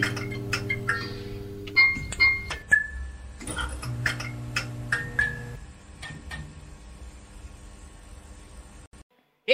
Hey,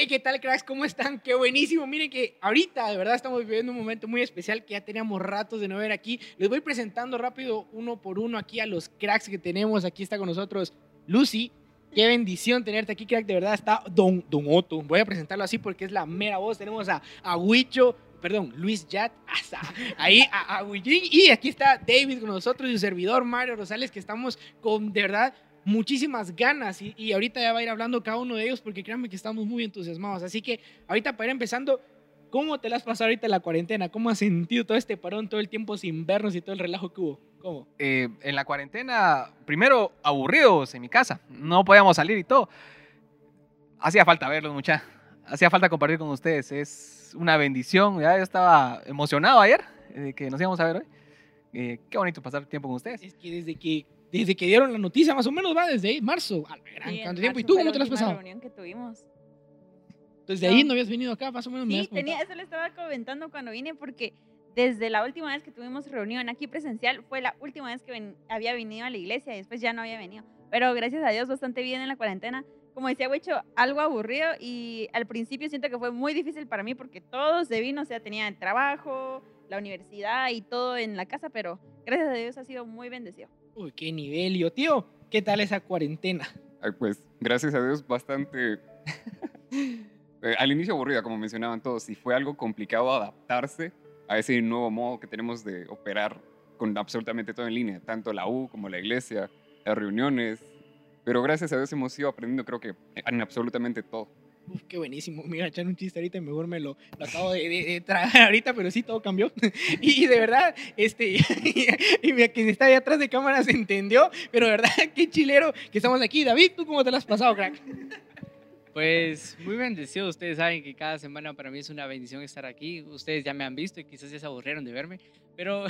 ¿qué tal, cracks? ¿Cómo están? Qué buenísimo. Miren que ahorita, de verdad, estamos viviendo un momento muy especial que ya teníamos ratos de no ver aquí. Les voy presentando rápido uno por uno aquí a los cracks que tenemos. Aquí está con nosotros Lucy. Qué bendición tenerte aquí, crack. De verdad está Don, Don Otto. Voy a presentarlo así porque es la mera voz. Tenemos a, a Huicho, perdón, Luis Yat, hasta ahí a, a. Y aquí está David con nosotros y su servidor Mario Rosales, que estamos con, de verdad, muchísimas ganas y, ahorita ya va a ir hablando cada uno de ellos porque créanme que estamos muy entusiasmados. Así que ahorita para ir empezando, ¿cómo te la has pasado ahorita en la cuarentena? ¿Cómo has sentido todo este parón, todo el tiempo sin vernos y todo el relajo que hubo? ¿Cómo? Eh, en la cuarentena, primero aburridos en mi casa, no podíamos salir y todo. Hacía falta verlos, mucha. Hacía falta compartir con ustedes. Es una bendición. Ya yo estaba emocionado ayer de que nos íbamos a ver hoy. Eh, qué bonito pasar tiempo con ustedes. Es que desde que desde que dieron la noticia, más o menos va desde ahí, marzo, a gran Sí, en tiempo. ¿Y tú cómo la te lo has pasado? reunión que tuvimos. Desde No. ahí no habías venido acá, más o menos. me Sí, habías tenía, eso le estaba comentando cuando vine porque desde la última vez que tuvimos reunión aquí presencial fue la última vez que ven- había venido a la iglesia y después ya no había venido. Pero gracias a Dios bastante bien en la cuarentena. Como decía Huicho, algo aburrido y al principio siento que fue muy difícil para mí porque todo se vino, o sea, tenía el trabajo, la universidad y todo en la casa, pero gracias a Dios ha sido muy bendecido. Uy, qué nivel, yo, tío. ¿Qué tal esa cuarentena? Ay, pues, gracias a Dios, bastante. eh, al inicio aburrida, como mencionaban todos, y fue algo complicado adaptarse a ese nuevo modo que tenemos de operar con absolutamente todo en línea, tanto la U como la iglesia, las reuniones. Pero gracias a Dios hemos ido aprendiendo, creo que en absolutamente todo. Uf, qué buenísimo. Mira, echar un chiste ahorita, mejor me lo, lo acabo de, de- de tragar ahorita, pero sí, todo cambió. Y, de verdad, este, y mira, quien está ahí atrás de cámaras entendió, pero de verdad, qué chilero que estamos aquí. David, ¿tú cómo te lo has pasado, crack? Pues muy bendecido. Ustedes saben que cada semana para mí es una bendición estar aquí. Ustedes ya me han visto y quizás ya se aburrieron de verme, pero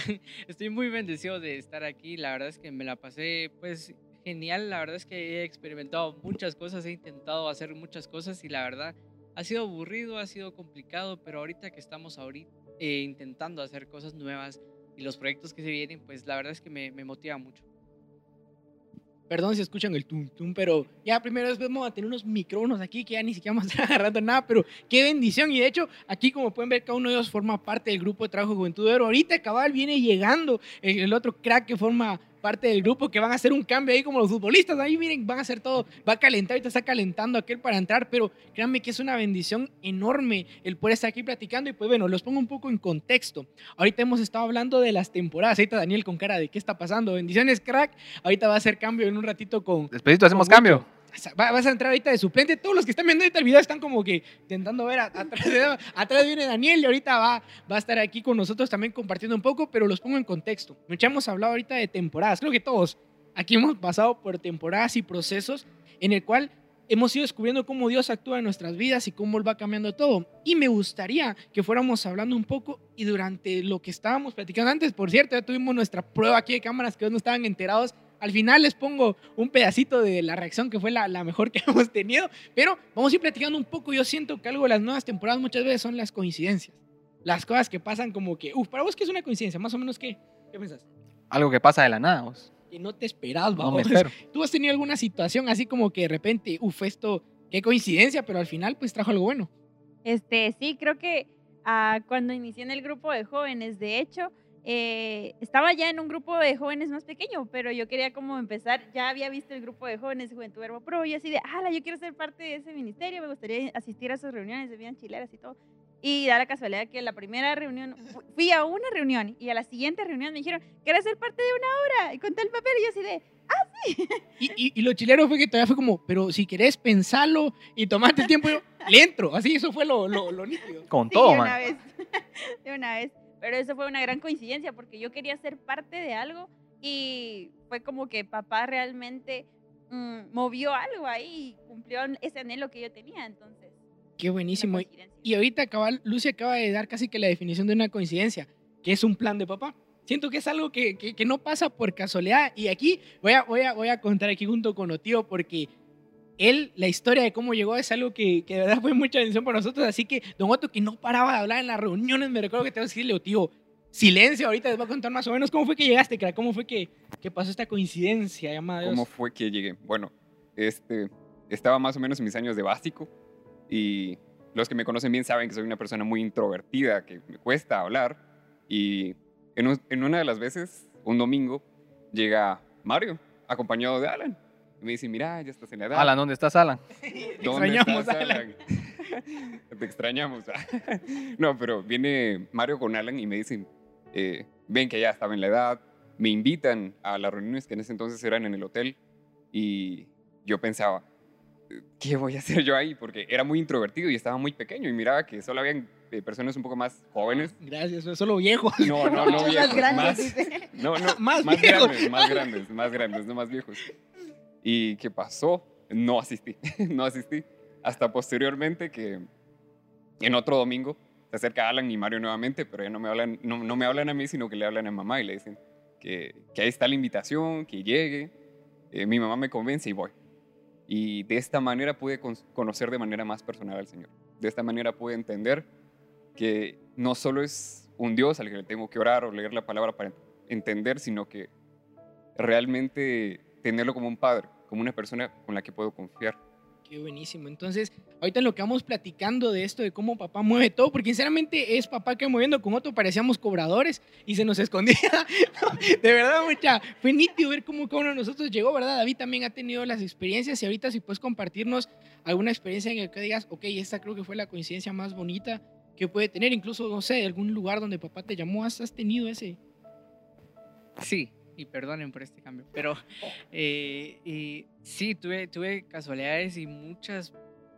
estoy muy bendecido de estar aquí. La verdad es que me la pasé pues genial. La verdad es que he experimentado muchas cosas, he intentado hacer muchas cosas y la verdad ha sido aburrido, ha sido complicado, pero ahorita que estamos ahorita eh, intentando hacer cosas nuevas y los proyectos que se vienen, pues la verdad es que me, motiva mucho. Perdón si escuchan el tum tum, pero ya primero después vamos a tener unos micrófonos aquí que ya ni siquiera vamos agarrando nada, pero qué bendición. Y de hecho, aquí como pueden ver, cada uno de ellos forma parte del grupo de trabajo Juventud Oro. Ahorita cabal viene llegando el otro crack que forma parte del grupo que van a hacer un cambio ahí como los futbolistas. Ahí miren, van a hacer todo, va a calentar, ahorita está calentando aquel para entrar, pero créanme que es una bendición enorme el poder estar aquí platicando. Y pues bueno, los pongo un poco en contexto. Ahorita hemos estado hablando de las temporadas. Ahorita Daniel con cara de qué está pasando. Bendiciones, crack. Ahorita va a hacer cambio en un ratito con. Despedito, hacemos con cambio. Vas a entrar ahorita de suplente. Todos los que están viendo ahorita el video están como que intentando ver atrás. de- atrás viene Daniel y ahorita va, va a estar aquí con nosotros también compartiendo un poco, pero los pongo en contexto. Mucho hemos hablado ahorita de temporadas. Creo que todos aquí hemos pasado por temporadas y procesos en el cual hemos ido descubriendo cómo Dios actúa en nuestras vidas y cómo Él va cambiando todo. Y me gustaría que fuéramos hablando un poco y durante lo que estábamos platicando antes, por cierto, ya tuvimos nuestra prueba aquí de cámaras que no estaban enterados. Al final les pongo un pedacito de la reacción que fue la, la mejor que hemos tenido, pero vamos a ir platicando un poco. Yo siento que algo de las nuevas temporadas muchas veces son las coincidencias. Las cosas que pasan como que, uff, para vos, ¿qué es una coincidencia? Más o menos, ¿qué? ¿Qué piensas? Algo que pasa de la nada. vos. Que no te esperabas, No me espero. ¿Tú has tenido alguna situación así como que de repente, uff, esto, qué coincidencia, pero al final pues trajo algo bueno? Este, sí, creo que ah, cuando inicié en el grupo de jóvenes, de hecho, eh, estaba ya en un grupo de jóvenes más pequeño, pero yo quería como empezar, ya había visto el grupo de jóvenes de Juventud Verbo Pro y así de, ala, yo quiero ser parte de ese ministerio, me gustaría asistir a sus reuniones de vida chileras y todo. Y da la casualidad que la primera reunión, fu- fui a una reunión y a la siguiente reunión me dijeron, ¿quieres ser parte de una obra? Y conté el papel y yo así de, Y, y, y lo chilero fue que todavía fue como, pero si querés pensarlo y tomarte el tiempo, yo, le entro. Así, eso fue lo, lo, lo nítido. Con Sí, todo, de man. una vez. de una vez. Pero eso fue una gran coincidencia porque yo quería ser parte de algo y fue como que papá realmente mm, movió algo ahí y cumplió ese anhelo que yo tenía. Entonces, Qué buenísimo. Y ahorita cabal, Lucy acaba de dar casi que la definición de una coincidencia, que es un plan de papá. Siento que es algo que, que- que no pasa por casualidad. Y aquí voy a, voy, a, voy a contar aquí junto con Otío porque él, la historia de cómo llegó es algo que, que de verdad fue mucha bendición para nosotros. Así que Don Otto, que no paraba de hablar en las reuniones, me recuerdo que te iba a decirle, Otío, silencio. Ahorita les voy a contar más o menos cómo fue que llegaste. ¿Cómo fue que, que pasó esta coincidencia, llamada? ¿Cómo fue que llegué? Bueno, este, estaba más o menos en mis años de básico y los que me conocen bien saben que soy una persona muy introvertida, que me cuesta hablar. Y en una de las veces, un domingo, llega Mario, acompañado de Alan. Me dice, mira, ya estás en la edad. Alan, ¿dónde estás, Alan? Te ¿Dónde extrañamos, estás, Alan. Te extrañamos. no, pero viene Mario con Alan y me dicen, eh, ven que ya estaba en la edad, me invitan a las reuniones que en ese entonces eran en el hotel y yo pensaba, ¿qué voy a hacer yo ahí? Porque era muy introvertido y estaba muy pequeño y miraba que solo habían eh, personas un poco más jóvenes. Gracias, soy solo viejo. No, no, no Muchos viejos, más grandes, más, no, no, Más más, viejos. grandes, más grandes, más grandes, no más viejos. ¿Y qué pasó? No asistí, no asistí. Hasta posteriormente que en otro domingo se acerca Alan y Mario nuevamente, pero ya no me hablan, no, no me hablan a mí, sino que le hablan a mamá y le dicen que, que ahí está la invitación, que llegue. Eh, mi mamá me convence y voy. Y de esta manera pude con- conocer de manera más personal al Señor. De esta manera pude entender que no solo es un Dios al que le tengo que orar o leer la palabra para entender, sino que realmente tenerlo como un padre, como una persona con la que puedo confiar. Qué buenísimo. Entonces, ahorita en lo que vamos platicando de esto, de cómo papá mueve todo, porque sinceramente es papá que moviendo con otro parecíamos cobradores y se nos escondía. de verdad, mucha, fue nítido ver cómo cada uno de nosotros llegó, ¿verdad? David también ha tenido las experiencias y ahorita si puedes compartirnos alguna experiencia en la que digas, ok, esta creo que fue la coincidencia más bonita que puede tener, incluso, no sé, algún lugar donde papá te llamó, ¿has, has tenido ese? Sí, y perdonen por este cambio, pero eh, y sí, tuve, tuve casualidades y muchas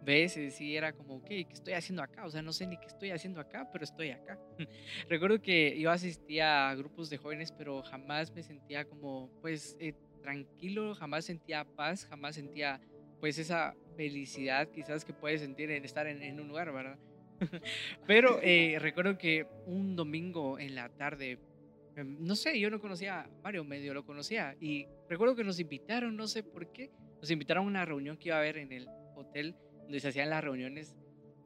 veces sí era como, ok, ¿qué estoy haciendo acá? O sea, no sé ni qué estoy haciendo acá, pero estoy acá. Recuerdo que yo asistía a grupos de jóvenes, pero jamás me sentía como, pues, eh, tranquilo, jamás sentía paz, jamás sentía, pues, esa felicidad quizás que puedes sentir en estar en, en un lugar, ¿verdad? pero eh, recuerdo que un domingo en la tarde no sé, yo no conocía a Mario, medio lo conocía. Y recuerdo que nos invitaron, no sé por qué, nos invitaron a una reunión que iba a haber en el hotel donde se hacían las reuniones.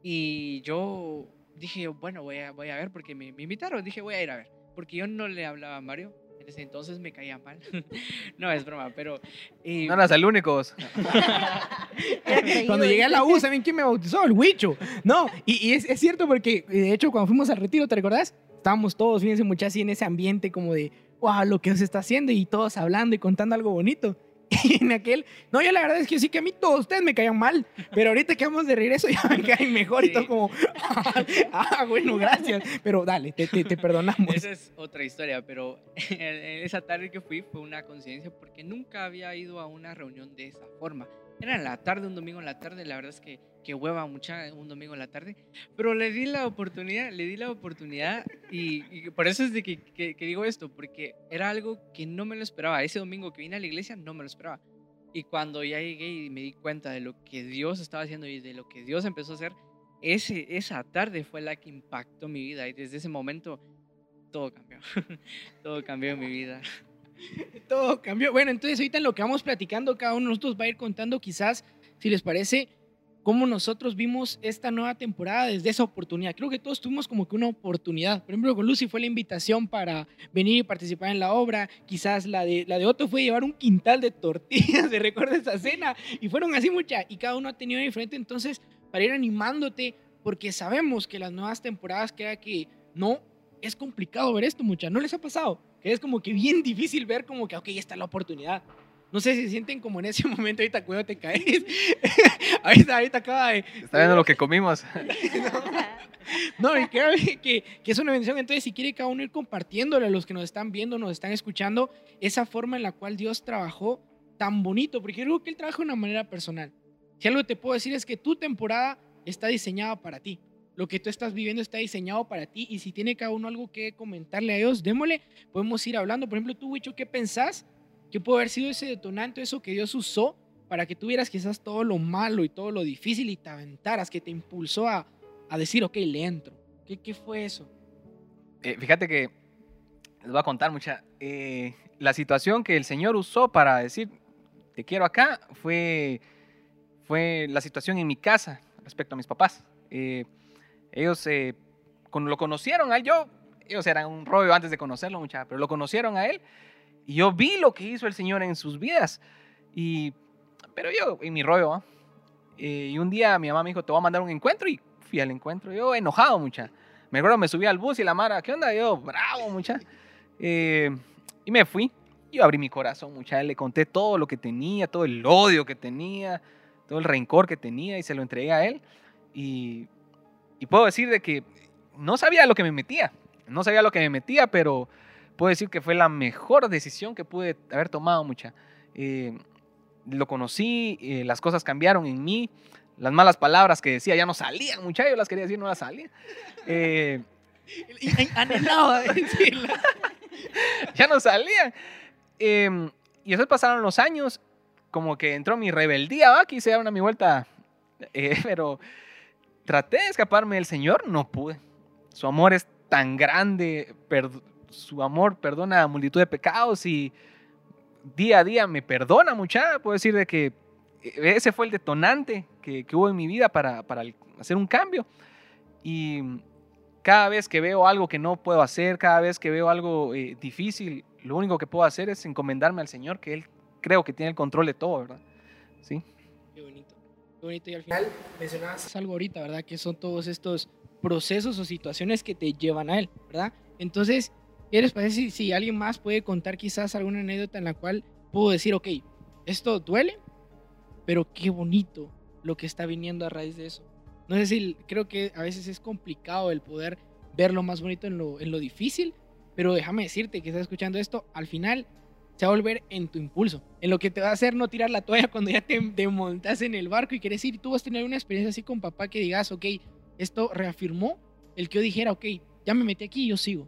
Y yo dije, bueno, voy a, voy a ver porque me, me invitaron. Dije, voy a ir a ver. Porque yo no le hablaba a Mario. En ese entonces me caía mal. no, es broma, pero... eh, No eras el único. Cuando llegué a la. U, ¿saben quién me bautizó? El Huicho. No, y, y es, es cierto porque, de hecho, cuando fuimos al retiro, ¿te recordás? Estábamos todos, fíjense, muchachos, así en ese ambiente como de, wow, lo que se está haciendo y todos hablando y contando algo bonito. Y en aquel, no, yo la verdad es que sí que a mí todos ustedes me caían mal, pero ahorita que vamos de regreso ya me caen mejor y todo Sí. como, ah, bueno, gracias. Pero dale, te, te, te perdonamos. Esa es otra historia, pero en- esa tarde que fui fue una coincidencia porque nunca había ido a una reunión de esa forma. Era en la tarde, un domingo en la tarde, la verdad es que, que hueva mucha un domingo en la tarde, pero le di la oportunidad, le di la oportunidad y, y por eso es de que, que- que digo esto, porque era algo que no me lo esperaba. Ese domingo que vine a la iglesia no me lo esperaba. Y cuando ya llegué y me di cuenta de lo que Dios estaba haciendo y de lo que Dios empezó a hacer, ese, esa tarde fue la que impactó mi vida y desde ese momento todo cambió. todo cambió en mi vida. Todo cambió. Bueno, entonces ahorita en lo que vamos platicando, cada uno de nosotros va a ir contando quizás, si les parece, cómo nosotros vimos esta nueva temporada desde esa oportunidad. Creo que todos tuvimos como que una oportunidad. Por ejemplo, con Lucy fue la invitación para venir y participar en la obra. Quizás la de, la de Otto fue llevar un quintal de tortillas, ¿se recuerda esa cena? Y fueron así muchas, y cada uno ha tenido diferente. Entonces, para ir animándote, porque sabemos que las nuevas temporadas queda que no es complicado ver esto, mucha. ¿No les ha pasado? Que es como que bien difícil ver como que, ok, ya está la oportunidad. No sé si se sienten como en ese momento, ahorita cuidado te caes. ahorita, ahorita acaba de... Está viendo lo que comimos. No, y creo que, que es una bendición. Entonces, si quiere cada uno ir compartiéndole a los que nos están viendo, nos están escuchando, esa forma en la cual Dios trabajó tan bonito, porque yo creo que Él trabaja de una manera personal. Si algo te puedo decir es que tu temporada está diseñada para ti. Lo que tú estás viviendo está diseñado para ti y si tiene cada uno algo que comentarle a Dios, démosle, podemos ir hablando. Por ejemplo, tú, Wicho, ¿qué pensás que puede haber sido ese detonante, eso que Dios usó para que tuvieras quizás todo lo malo y todo lo difícil y te aventaras, que te impulsó a, a decir, ok, le entro? ¿Qué, qué fue eso? Eh, fíjate que les voy a contar mucha. eh, la situación que el Señor usó para decir te quiero acá fue, fue la situación en mi casa respecto a mis papás. Eh, ellos eh, lo conocieron, a él, yo ellos eran un rollo antes de conocerlo, mucha, pero lo conocieron a él y yo vi lo que hizo el Señor en sus vidas. Y, pero yo, en mi rollo, ¿ah? Eh, y un día mi mamá me dijo, te voy a mandar un encuentro y fui al encuentro. Yo enojado, mucha. Me acuerdo, me subí al bus y la Mara, ¿qué onda? Yo, bravo, mucha. Eh, y me fui. Yo abrí mi corazón, mucha. Le conté todo lo que tenía, todo el odio que tenía, todo el rencor que tenía y se lo entregué a él. Y, y puedo decir de que no sabía lo que me metía. No sabía lo que me metía, pero puedo decir que fue la mejor decisión que pude haber tomado, mucha. Eh, lo conocí, eh, las cosas cambiaron en mí, las malas palabras que decía ya no salían, mucha, yo las quería decir, no las salían. Eh, Anhelaba decirla. ya no salían. Em, y después pasaron los años, como que entró mi rebeldía, ¿va? quise dar una mi vuelta, eh, pero traté de escaparme del Señor, no pude. Su amor es tan grande, su amor perdona multitud de pecados y día a día me perdona mucha. Puedo decir de que ese fue el detonante que, que hubo en mi vida para, para hacer un cambio. Y cada vez que veo algo que no puedo hacer, cada vez que veo algo eh, difícil, lo único que puedo hacer es encomendarme al Señor, que Él creo que tiene el control de todo, ¿verdad? Sí. Qué bonito. Bonito. Y al final mencionabas algo ahorita, ¿verdad? Que son todos estos procesos o situaciones que te llevan a él, ¿verdad? Entonces, ¿qué les parece si, si alguien más puede contar quizás alguna anécdota en la cual puedo decir, ok, esto duele, pero qué bonito lo que está viniendo a raíz de eso? No sé si creo que a veces es complicado el poder ver lo más bonito en lo, en lo difícil, pero déjame decirte que estás escuchando esto, al final se va a volver en tu impulso, en lo que te va a hacer no tirar la toalla cuando ya te, te montas en el barco y quieres ir. Tú vas a tener una experiencia así con papá que digas, ok, esto reafirmó el que yo dijera, ok, ya me metí aquí y yo sigo,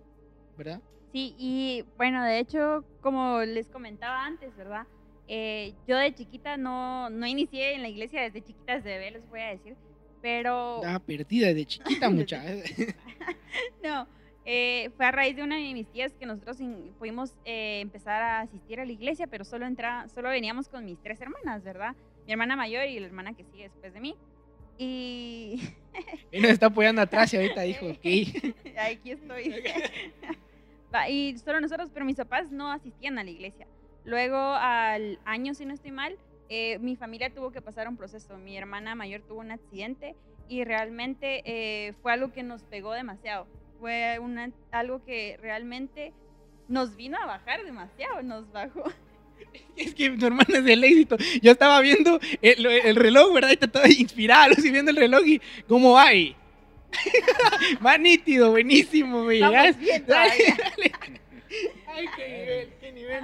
¿verdad? Sí, y bueno, de hecho, como les comentaba antes, ¿verdad? Eh, yo de chiquita no, no inicié en la iglesia desde chiquita, desde bebé, les voy a decir, pero Estaba perdida desde chiquita, mucha. no, eh, fue a raíz de una de mis tías que nosotros in- pudimos eh, empezar a asistir a la iglesia, pero solo, entra, solo veníamos con mis tres hermanas, ¿verdad? Mi hermana mayor y la hermana que sigue después de mí. Y Él nos está apoyando atrás y ahorita dijo, ok. Aquí estoy. Y solo nosotros, pero mis papás no asistían a la iglesia. Luego, al año, si no estoy mal, eh, mi familia tuvo que pasar un proceso. Mi hermana mayor tuvo un accidente y realmente eh, fue algo que nos pegó demasiado. Fue una- algo que realmente nos vino a bajar demasiado, nos bajó. Es que tu hermana es del éxito. Yo estaba viendo el, el reloj, ¿verdad? Y te estaba inspirada, Lucy, viendo el reloj y ¿cómo va ahí? va nítido, buenísimo, me llegas. Dale, dale. Ay, qué nivel, qué nivel.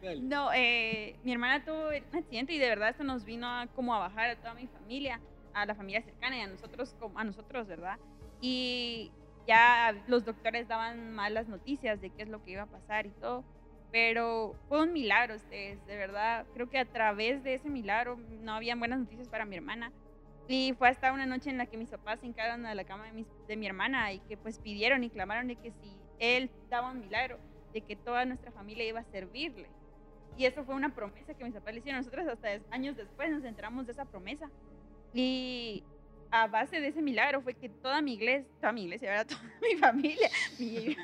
Dale. No, eh, mi hermana tuvo un accidente y de verdad esto nos vino a, como a bajar a toda mi familia, a la familia cercana y a nosotros, a nosotros, ¿verdad? Y ya los doctores daban malas noticias de qué es lo que iba a pasar y todo, pero fue un milagro, ustedes, de verdad. Creo que a través de ese milagro no habían buenas noticias para mi hermana. Y fue hasta una noche en la que mis papás se hincaron a la cama de, mis- de mi hermana y que pues pidieron y clamaron de que si él daba un milagro, de que toda nuestra familia iba a servirle. Y eso fue una promesa que mis papás le hicieron. Nosotros hasta años después nos enteramos de esa promesa. Y a base de ese milagro fue que toda mi iglesia, toda mi iglesia, ¿verdad? toda mi familia, mi-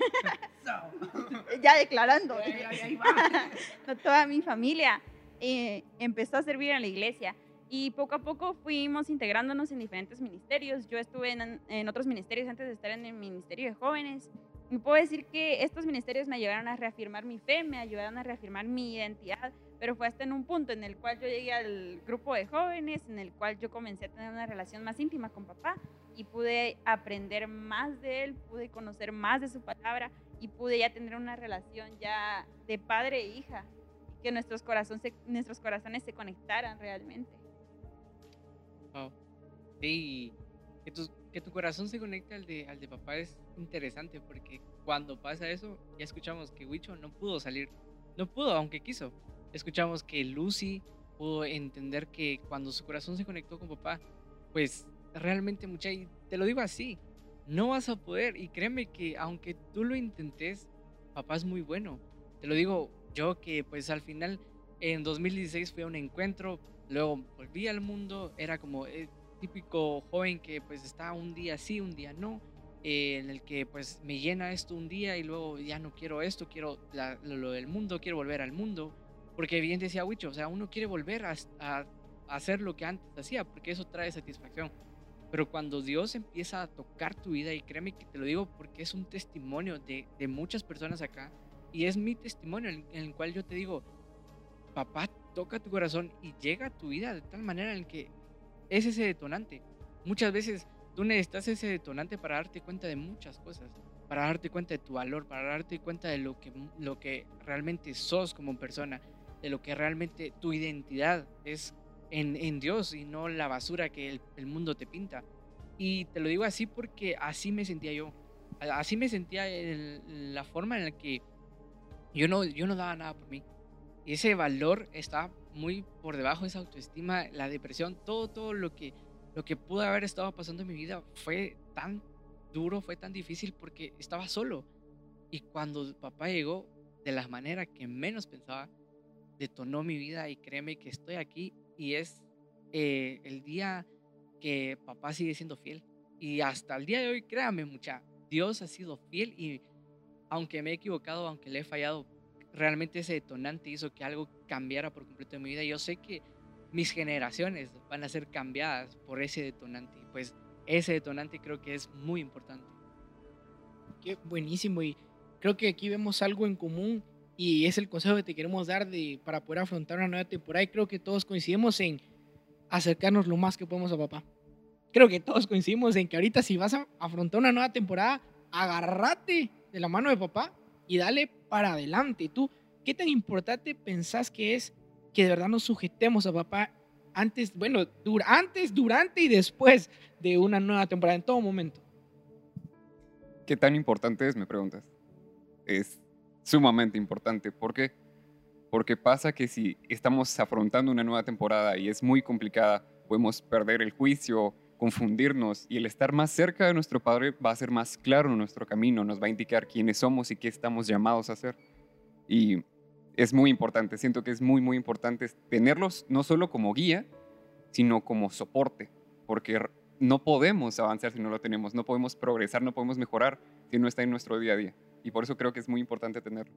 ya declarando, va. no, toda mi familia eh, empezó a servir en la iglesia. Y poco a poco fuimos integrándonos en diferentes ministerios. Yo estuve en, en otros ministerios antes de estar en el Ministerio de Jóvenes. Y puedo decir que estos ministerios me ayudaron a reafirmar mi fe, me ayudaron a reafirmar mi identidad, pero fue hasta en un punto en el cual yo llegué al grupo de jóvenes, en el cual yo comencé a tener una relación más íntima con papá y pude aprender más de él, pude conocer más de su palabra y pude ya tener una relación ya de padre e hija, que nuestros, corazón se- nuestros corazones se conectaran realmente. Wow. Sí, que tu, que tu corazón se conecte al de, al de papá es interesante porque cuando pasa eso, ya escuchamos que Wicho no pudo salir. No pudo, aunque quiso. Escuchamos que Lucy pudo entender que cuando su corazón se conectó con papá, pues realmente mucha, y te lo digo así, no vas a poder. Y créeme que aunque tú lo intentes, papá es muy bueno. Te lo digo yo que pues al final en 2016 fui a un encuentro, luego volví al mundo, era como el típico joven que pues está un día sí, un día no. eh, en el que pues me llena esto un día y luego ya no quiero esto, quiero la- lo del mundo, quiero volver al mundo. Porque bien decía Wicho, o sea, uno quiere volver a, a- hacer lo que antes hacía, porque eso trae satisfacción. Pero cuando Dios empieza a tocar tu vida, y créeme que te lo digo porque es un testimonio de, de muchas personas acá, y es mi testimonio en, en el cual yo te digo, papá toca tu corazón y llega a tu vida de tal manera en que es ese detonante. Muchas veces tú necesitas ese detonante para darte cuenta de muchas cosas, para darte cuenta de tu valor, para darte cuenta de lo que, lo que realmente sos como persona, de lo que realmente tu identidad es en, en Dios y no la basura que el, el mundo te pinta. Y te lo digo así porque así me sentía yo. Así me sentía en la forma en la que yo no, yo no daba nada por mí. Y ese valor está muy por debajo de esa autoestima, la depresión, todo, todo lo que, lo que pudo haber estado pasando en mi vida fue tan duro, fue tan difícil porque estaba solo. Y cuando papá llegó, de la manera que menos pensaba, detonó mi vida y créeme que estoy aquí y es eh, el día que papá sigue siendo fiel. Y hasta el día de hoy, créame mucha, Dios ha sido fiel y aunque me he equivocado, aunque le he fallado, realmente ese detonante hizo que algo cambiara por completo en mi vida. Yo sé que mis generaciones van a ser cambiadas por ese detonante. Y pues ese detonante creo que es muy importante. Qué buenísimo. Y creo que aquí vemos algo en común y es el consejo que te queremos dar de, para poder afrontar una nueva temporada. Y creo que todos coincidimos en acercarnos lo más que podemos a papá. Creo que todos coincidimos en que ahorita si vas a afrontar una nueva temporada, agárrate de la mano de papá y dale para adelante. ¿Tú qué tan importante pensás que es que de verdad nos sujetemos a papá antes, bueno, dur- antes, durante y después de una nueva temporada, en todo momento? ¿Qué tan importante es, me preguntas? Es sumamente importante. ¿Por qué? Porque pasa que si estamos afrontando una nueva temporada y es muy complicada, podemos perder el juicio, confundirnos y el estar más cerca de nuestro Padre va a ser más claro nuestro camino, nos va a indicar quiénes somos y qué estamos llamados a hacer. Y es muy importante, siento que es muy, muy importante tenerlos no solo como guía, sino como soporte, porque no podemos avanzar si no lo tenemos, no podemos progresar, no podemos mejorar si no está en nuestro día a día. Y por eso creo que es muy importante tenerlo.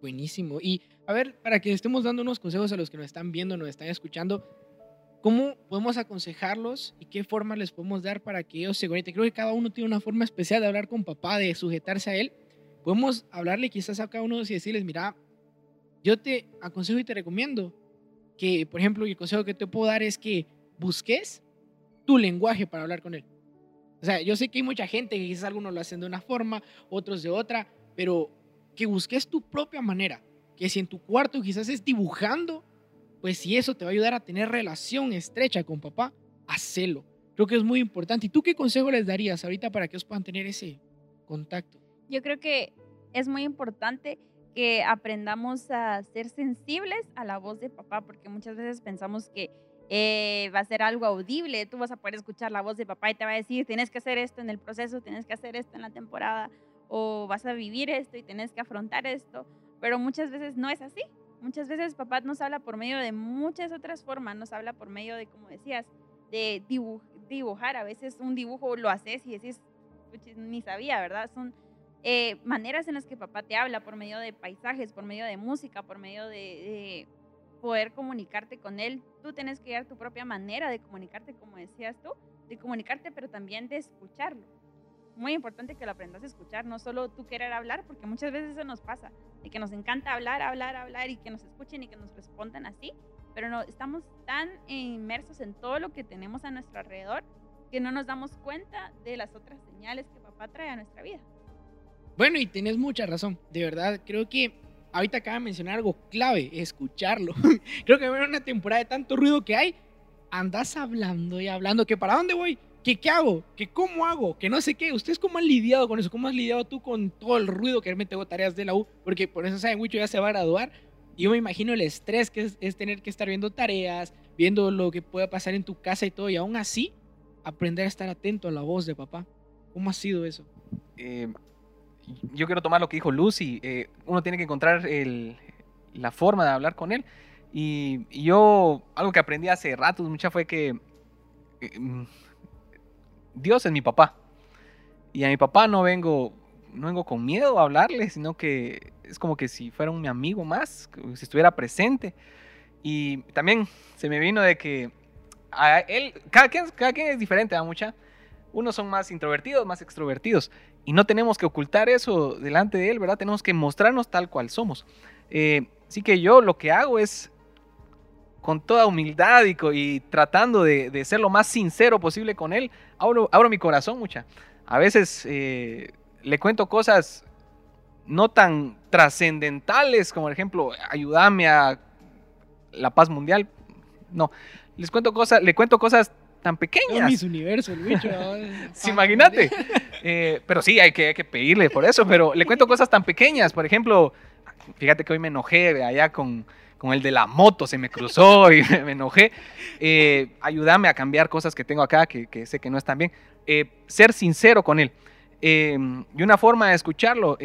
Buenísimo. Y a ver, para que estemos dando unos consejos a los que nos están viendo, nos están escuchando, ¿cómo podemos aconsejarlos y qué forma les podemos dar para que ellos se conecten? Creo que cada uno tiene una forma especial de hablar con papá, de sujetarse a él. Podemos hablarle quizás a cada uno y decirles, mira, yo te aconsejo y te recomiendo que, por ejemplo, el consejo que te puedo dar es que busques tu lenguaje para hablar con él. O sea, yo sé que hay mucha gente que quizás algunos lo hacen de una forma, otros de otra, pero que busques tu propia manera. Que si en tu cuarto quizás es dibujando, pues si eso te va a ayudar a tener relación estrecha con papá, hacelo. Creo que es muy importante. ¿Y tú qué consejo les darías ahorita para que ellos puedan tener ese contacto? Yo creo que es muy importante que aprendamos a ser sensibles a la voz de papá, porque muchas veces pensamos que eh, va a ser algo audible, tú vas a poder escuchar la voz de papá y te va a decir, tienes que hacer esto en el proceso, tienes que hacer esto en la temporada, o vas a vivir esto y tienes que afrontar esto, pero muchas veces no es así. Muchas veces papá nos habla por medio de muchas otras formas, nos habla por medio de, como decías, de dibu- dibujar. A veces un dibujo lo haces y decís, "Puchis, ni sabía, ¿verdad? Son eh, maneras en las que papá te habla por medio de paisajes, por medio de música, por medio de, de poder comunicarte con él. Tú tienes que dar tu propia manera de comunicarte, como decías tú, de comunicarte, pero también de escucharlo. Muy importante que lo aprendas a escuchar, no solo tú querer hablar, porque muchas veces eso nos pasa, de que nos encanta hablar, hablar, hablar y que nos escuchen y que nos respondan así, pero no, estamos tan inmersos en todo lo que tenemos a nuestro alrededor que no nos damos cuenta de las otras señales que papá trae a nuestra vida. Bueno, y tenés mucha razón. De verdad, creo que ahorita acaba de mencionar algo clave, escucharlo. creo que en una temporada de tanto ruido que hay, andas hablando y hablando, que para dónde voy, que qué hago, que cómo hago, que no sé qué. ¿Ustedes cómo han lidiado con eso? ¿Cómo has lidiado tú con todo el ruido que realmente tengo tareas de la U? Porque por eso saben, mucho ya se va a graduar. Y yo me imagino el estrés que es, es tener que estar viendo tareas, viendo lo que pueda pasar en tu casa y todo, y aún así aprender a estar atento a la voz de papá. ¿Cómo ha sido eso? Eh, yo quiero tomar lo que dijo Lucy. eh, uno tiene que encontrar la forma de hablar con él. Y, yo, algo que aprendí hace rato, mucha, fue que eh, mm, Dios es mi papá. Y a mi papá no vengo, no vengo con miedo a hablarle, sino que es como que si fuera un mi amigo más, si estuviera presente. Y también se me vino de que a él, cada quien, es diferente, ¿verdad, mucha? Unos son más introvertidos, más extrovertidos. Y no tenemos que ocultar eso delante de él, ¿verdad? Tenemos que mostrarnos tal cual somos. Eh, así que yo lo que hago es, con toda humildad y, tratando de, ser lo más sincero posible con él, abro, abro mi corazón, mucha. A veces eh, le cuento cosas no tan trascendentales como, por ejemplo, ayúdame a la paz mundial. No, les cuento cosas, le cuento cosas tan pequeñas. mis universo, el bicho. Sí, imagínate. Eh, pero sí, hay que, hay que pedirle por eso. Pero le cuento cosas tan pequeñas. Por ejemplo, fíjate que hoy me enojé allá con, con el de la moto, se me cruzó y me, me enojé. Eh, ayúdame a cambiar cosas que tengo acá que, que sé que no están bien. Eh, ser sincero con él. Eh, y una forma de escucharlo,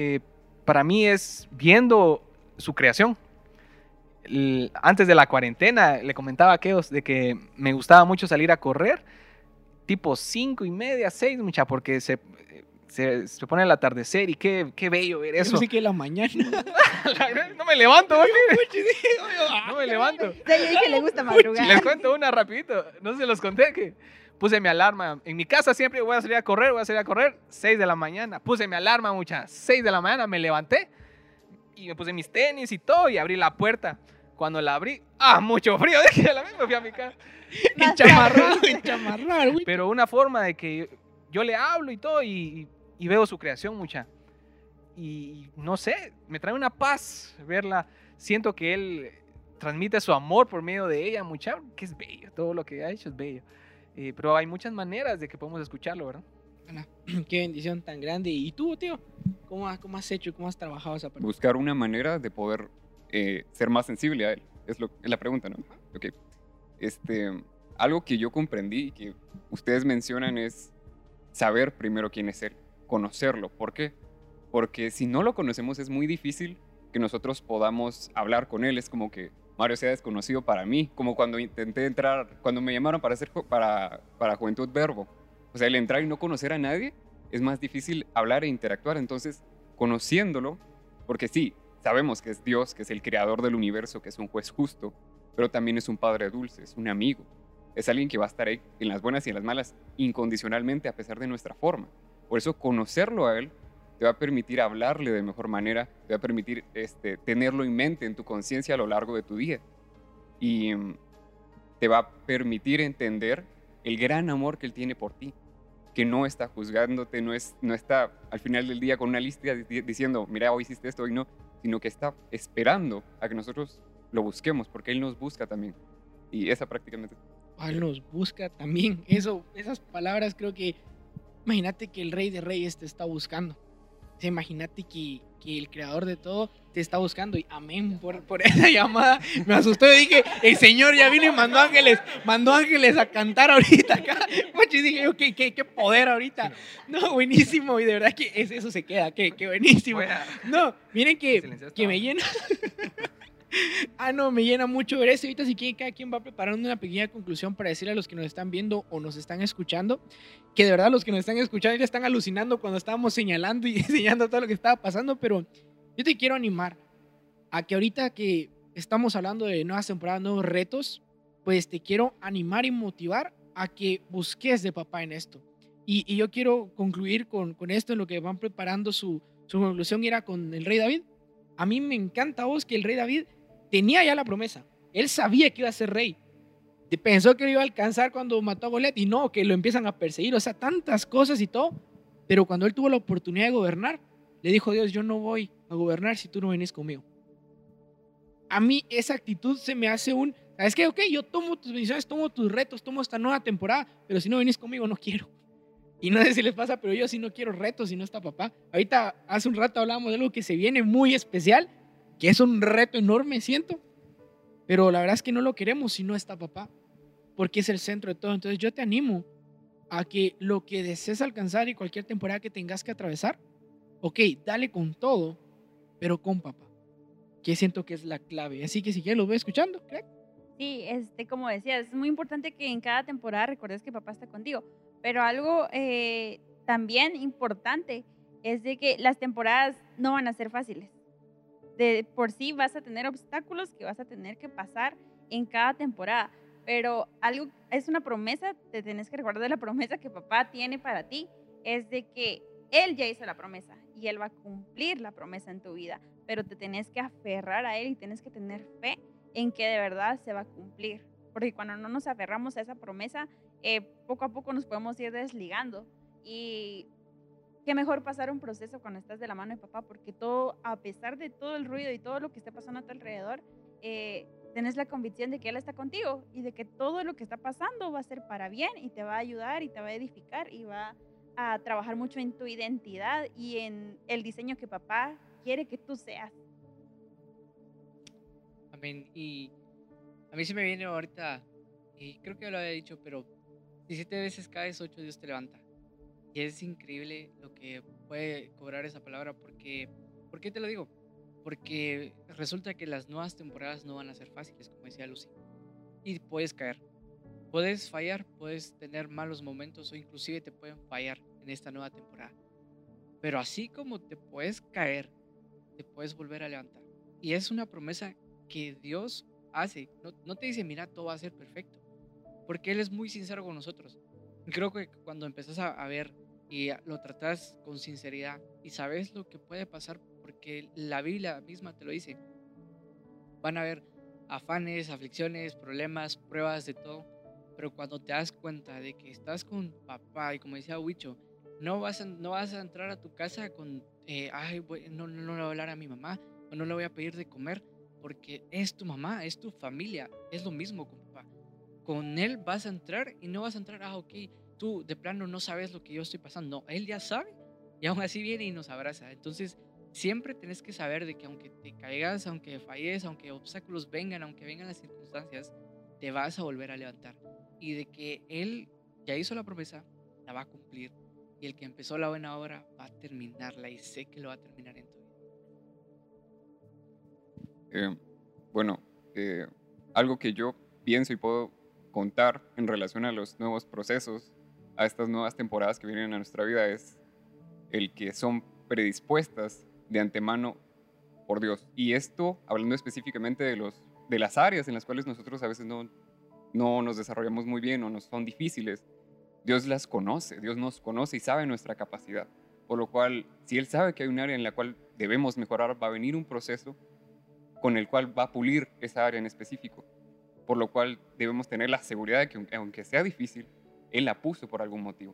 para mí es viendo su creación. Antes de la cuarentena le comentaba a Keos de que me gustaba mucho salir a correr tipo cinco y media, seis, mucha, porque se, se, se pone el atardecer y qué, qué bello ver Eso eso. sí que la mañana. No me levanto, oye, ah, no me levanto. Sí, yo dije le gusta madrugar. Les cuento una rapidito, no se los conté que puse mi alarma. En mi casa siempre voy a salir a correr, voy a salir a correr, 6 de la mañana. Puse mi alarma, muchas, 6 de la mañana, me levanté y me puse mis tenis y todo y abrí la puerta. Cuando la abrí, ah, mucho frío, dije, la misma fui a mi casa. Enchamarrado, enchamarrado, güey. Pero una forma de que yo le hablo y todo y, y veo su creación mucha. Y no sé, me trae una paz verla. Siento que él transmite su amor por medio de ella, mucha, que es bello. Todo lo que ha hecho es bello. Eh, pero hay muchas maneras de que podemos escucharlo, ¿verdad? Qué bendición tan grande. ¿Y tú, tío? ¿Cómo, has- cómo has hecho? ¿Cómo has trabajado esa parte? buscar una manera de poder eh, ser más sensible a él. Es, lo, la pregunta, ¿no? Este, algo que yo comprendí y que ustedes mencionan es saber primero quién es él, conocerlo. ¿Por qué? Porque si no lo conocemos es muy difícil que nosotros podamos hablar con él. Es como que Mario sea desconocido para mí, como cuando intenté entrar, cuando me llamaron para hacer para, para Juventud Verbo. O sea, el entrar y no conocer a nadie es más difícil hablar e interactuar. Entonces, conociéndolo, porque sí, sabemos que es Dios, que es el creador del universo, que es un juez justo, pero también es un padre dulce, es un amigo. Es alguien que va a estar ahí en las buenas y en las malas incondicionalmente a pesar de nuestra forma. Por eso conocerlo a Él te va a permitir hablarle de mejor manera, te va a permitir este, tenerlo en mente, en tu conciencia a lo largo de tu día. Y mm, te va a permitir entender el gran amor que Él tiene por ti, que no está juzgándote, no, es, no está al final del día con una lista di- diciendo, mira, hoy hiciste esto, hoy no, sino que está esperando a que nosotros lo busquemos, porque Él nos busca también. Y esa prácticamente Él nos busca también. Eso, esas palabras creo que. Imagínate que el rey de reyes te está buscando. Imagínate que, que el creador de todo te está buscando. Y amén por, por esa llamada. Me asustó y dije, el Señor ya vino y mandó ángeles, mandó ángeles a cantar ahorita acá. Macho, y dije yo, qué, qué, qué poder ahorita. No, buenísimo. Y de verdad que es- eso se queda. Qué, qué buenísimo. No, miren que, que me llena. ah, no, me llena mucho ver eso. Ahorita si quieren, cada quien va preparando una pequeña conclusión para decirle a los que nos están viendo o nos están escuchando, que de verdad los que nos están escuchando ya están alucinando cuando estábamos señalando y enseñando todo lo que estaba pasando, pero yo te quiero animar a que ahorita que estamos hablando de nuevas temporadas, nuevos retos, pues te quiero animar y motivar a que busques de papá en esto. Y, yo quiero concluir con, con esto en lo que van preparando su, su conclusión era con el rey David. A mí me encanta vos que el rey David tenía ya la promesa. Él sabía que iba a ser rey. Pensó que lo iba a alcanzar cuando mató a Goliat y no, que lo empiezan a perseguir. O sea, tantas cosas y todo. Pero cuando él tuvo la oportunidad de gobernar, le dijo Dios, yo no voy a gobernar si tú no vienes conmigo. A mí esa actitud se me hace un, ¿sabes qué? Ok, yo tomo tus bendiciones, tomo tus retos, tomo esta nueva temporada, pero si no vienes conmigo no quiero. Y no sé si les pasa, pero yo sí no quiero retos si no está papá. Ahorita, hace un rato hablábamos de algo que se viene muy especial, que es un reto enorme, siento. Pero la verdad es que no lo queremos si no está papá, porque es el centro de todo. Entonces yo te animo a que lo que desees alcanzar y cualquier temporada que tengas que atravesar, ok, dale con todo, pero con papá, que siento que es la clave. Así que si quieres lo voy escuchando, crack. Sí, este, como decías, es muy importante que en cada temporada recuerdes que papá está contigo. Pero algo, eh, también importante es de que las temporadas no van a ser fáciles. De por sí vas a tener obstáculos que vas a tener que pasar en cada temporada, pero algo es una promesa, te tenés que recordar de la promesa que papá tiene para ti, es de que él ya hizo la promesa y él va a cumplir la promesa en tu vida, pero te tenés que aferrar a él y tienes que tener fe en que de verdad se va a cumplir, porque cuando no nos aferramos a esa promesa, eh, poco a poco nos podemos ir desligando y qué mejor pasar un proceso cuando estás de la mano de papá, porque todo, a pesar de todo el ruido y todo lo que esté pasando a tu alrededor, eh, tenés la convicción de que Él está contigo y de que todo lo que está pasando va a ser para bien y te va a ayudar y te va a edificar y va a trabajar mucho en tu identidad y en el diseño que papá quiere que tú seas. Amén. Y a mí se me viene ahorita, y creo que lo había dicho, pero si siete veces caes, ocho Dios te levanta. Y es increíble lo que puede cobrar esa palabra porque, ¿por qué te lo digo? Porque resulta que las nuevas temporadas no van a ser fáciles, como decía Lucy. Y puedes caer, puedes fallar, puedes tener malos momentos o inclusive te pueden fallar en esta nueva temporada. Pero así como te puedes caer, te puedes volver a levantar. Y es una promesa que Dios hace. No, no te dice, mira, todo va a ser perfecto. Porque Él es muy sincero con nosotros. Creo que cuando empezás a, a ver y lo tratas con sinceridad y sabes lo que puede pasar porque la Biblia misma te lo dice. Van a haber afanes, aflicciones, problemas, pruebas de todo, pero cuando te das cuenta de que estás con papá y como decía Huicho, no vas a, no vas a entrar a tu casa con, eh, ay, no, no, no le voy a hablar a mi mamá o no le voy a pedir de comer porque es tu mamá, es tu familia, es lo mismo con él vas a entrar y no vas a entrar, ah, ok, tú de plano no sabes lo que yo estoy pasando. No, él ya sabe y aún así viene y nos abraza. Entonces, siempre tenés que saber de que aunque te caigas, aunque falles, aunque obstáculos vengan, aunque vengan las circunstancias, te vas a volver a levantar. Y de que él ya hizo la promesa, la va a cumplir. Y el que empezó la buena obra va a terminarla y sé que lo va a terminar en tu vida. Eh, bueno, eh, algo que yo pienso y puedo contar en relación a los nuevos procesos a estas nuevas temporadas que vienen a nuestra vida es el que son predispuestas de antemano por Dios. Y esto, hablando específicamente de, los, de las áreas en las cuales nosotros a veces no, no nos desarrollamos muy bien o nos son difíciles, Dios las conoce, Dios nos conoce y sabe nuestra capacidad. Por lo cual, si Él sabe que hay un área en la cual debemos mejorar, va a venir un proceso con el cual va a pulir esa área en específico. Por lo cual debemos tener la seguridad de que aunque sea difícil, él la puso por algún motivo.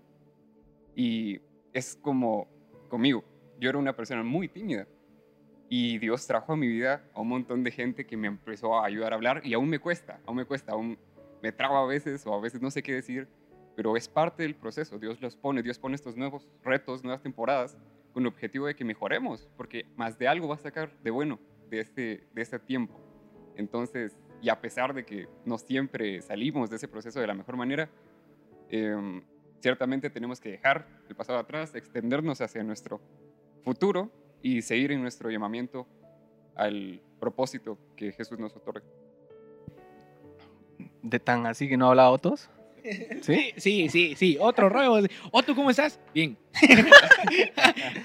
Y es como conmigo. Yo era una persona muy tímida. Y Dios trajo a mi vida a un montón de gente que me empezó a ayudar a hablar y aún me cuesta, aún me cuesta, aún me trabo a veces o a veces no sé qué decir, pero es parte del proceso. Dios los pone, Dios pone estos nuevos retos, nuevas temporadas con el objetivo de que mejoremos, porque más de algo va a sacar de bueno de este, de este tiempo. Entonces, y a pesar de que no siempre salimos de ese proceso de la mejor manera, Em, ciertamente tenemos que dejar el pasado atrás, extendernos hacia nuestro futuro y seguir en nuestro llamamiento al propósito que Jesús nos otorga. ¿De tan así que no hablaba otros? ¿Sí? Sí, sí, sí. Otro rollo. Otto, ¿cómo estás? Bien.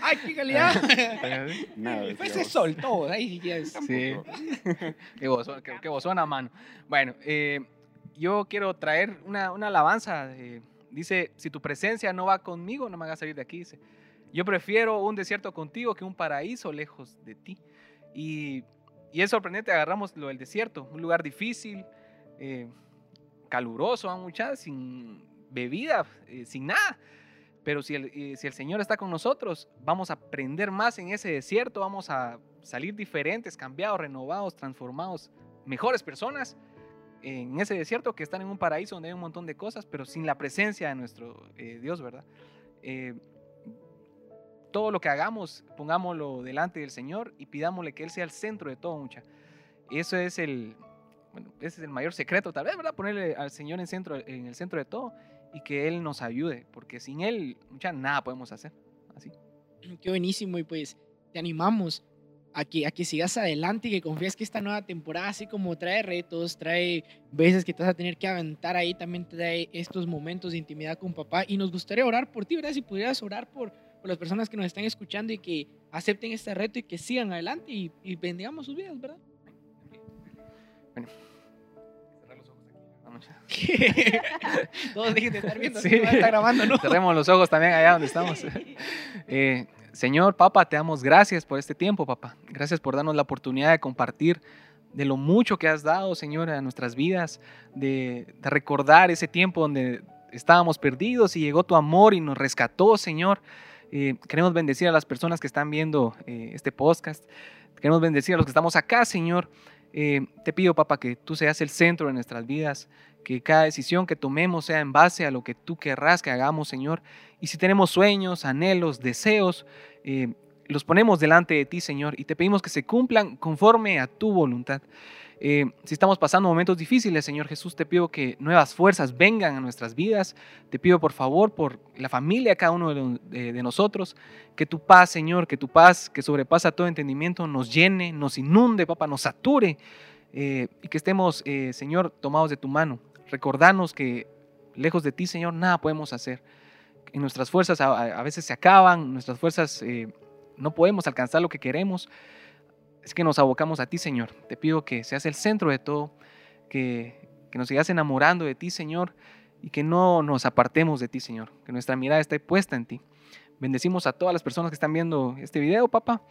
Ay, qué calidad. Nada, Pues se soltó. Ahí ya es. Sí. qué bozón, qué, mano. Bueno, eh, yo quiero traer una, una alabanza. eh, dice, si tu presencia no va conmigo, no me hagas salir de aquí. Dice, yo prefiero un desierto contigo que un paraíso lejos de ti. Y, y es sorprendente, agarramos lo del desierto, un lugar difícil, eh, caluroso, ¿ah, muchachos, sin bebida, eh, sin nada. Pero si el, eh, si el Señor está con nosotros, vamos a aprender más en ese desierto, vamos a salir diferentes, cambiados, renovados, transformados, mejores personas en ese desierto que están en un paraíso donde hay un montón de cosas, pero sin la presencia de nuestro eh, Dios, ¿verdad? Todo lo que hagamos, pongámoslo delante del Señor y pidámosle que Él sea el centro de todo, mucha. Eso es el, ese es el mayor secreto, tal vez, ¿verdad? Ponerle al Señor en el centro de todo y que Él nos ayude, porque sin Él, mucha, nada podemos hacer. Así. Qué buenísimo. Y pues te animamos a que, a que sigas adelante y que confíes que esta nueva temporada, así como trae retos, trae veces que te vas a tener que aventar ahí, también trae estos momentos de intimidad con papá. Y nos gustaría orar por ti, ¿verdad? Si pudieras orar por, por las personas que nos están escuchando y que acepten este reto y que sigan adelante y, y bendigamos sus vidas, ¿verdad? Cerrar los ojos aquí. Vamos. Todos dejen de estar viendo, Sí. sí. está grabando, ¿no? Cerremos los ojos también allá donde estamos. Eh, Señor, papá, te damos gracias por este tiempo, papá. Gracias por darnos la oportunidad de compartir de lo mucho que has dado, Señor, a nuestras vidas, de, de recordar ese tiempo donde estábamos perdidos y llegó tu amor y nos rescató, Señor. Eh, queremos bendecir a las personas que están viendo eh, este podcast. Queremos bendecir a los que estamos acá, Señor. Eh, te pido, papá, que tú seas el centro de nuestras vidas, que cada decisión que tomemos sea en base a lo que tú querrás que hagamos, Señor. Y si tenemos sueños, anhelos, deseos, eh, los ponemos delante de ti, Señor, y te pedimos que se cumplan conforme a tu voluntad. Eh, si estamos pasando momentos difíciles, Señor Jesús, te pido que nuevas fuerzas vengan a nuestras vidas. Te pido, por favor, por la familia, cada uno de, de- de nosotros, que tu paz, Señor, que tu paz que sobrepasa todo entendimiento nos llene, nos inunde, papá, nos sature, eh, y que estemos, eh, Señor, tomados de tu mano. Recordarnos que lejos de ti, Señor, nada podemos hacer. En nuestras fuerzas a- a veces se acaban, nuestras fuerzas eh, no podemos alcanzar lo que queremos. Es que nos abocamos a ti, Señor. Te pido que seas el centro de todo, que, que nos sigas enamorando de ti, Señor, y que no nos apartemos de ti, Señor. Que nuestra mirada esté puesta en ti. Bendecimos a todas las personas que están viendo este video, papá,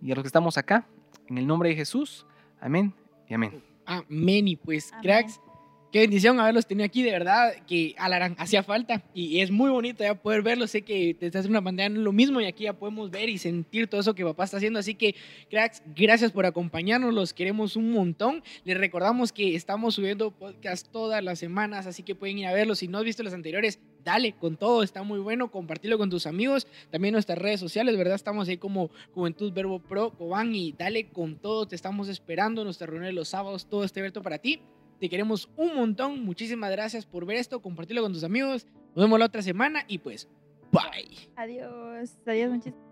y a los que estamos acá. En el nombre de Jesús. Amén y amén. Amén. Y pues, qué bendición haberlos tenido aquí, de verdad, que Alarán hacía falta. Y es muy bonito ya poder verlos. Sé que desde hace una pantalla lo mismo y aquí ya podemos ver y sentir todo eso que papá está haciendo. Así que, cracks, gracias por acompañarnos. Los queremos un montón. Les recordamos que estamos subiendo podcast todas las semanas, así que pueden ir a verlos. Si no has visto los anteriores, dale con todo. Está muy bueno. Compartirlo con tus amigos. También nuestras redes sociales, ¿verdad? Estamos ahí como Juventud Verbo Pro, Cobán, y dale con todo. Te estamos esperando. Nuestra reunión de los sábados, todo este evento para ti. Te queremos un montón. Muchísimas gracias por ver esto. Compartirlo con tus amigos. Nos vemos la otra semana y pues, bye. Adiós. Adiós, muchísimas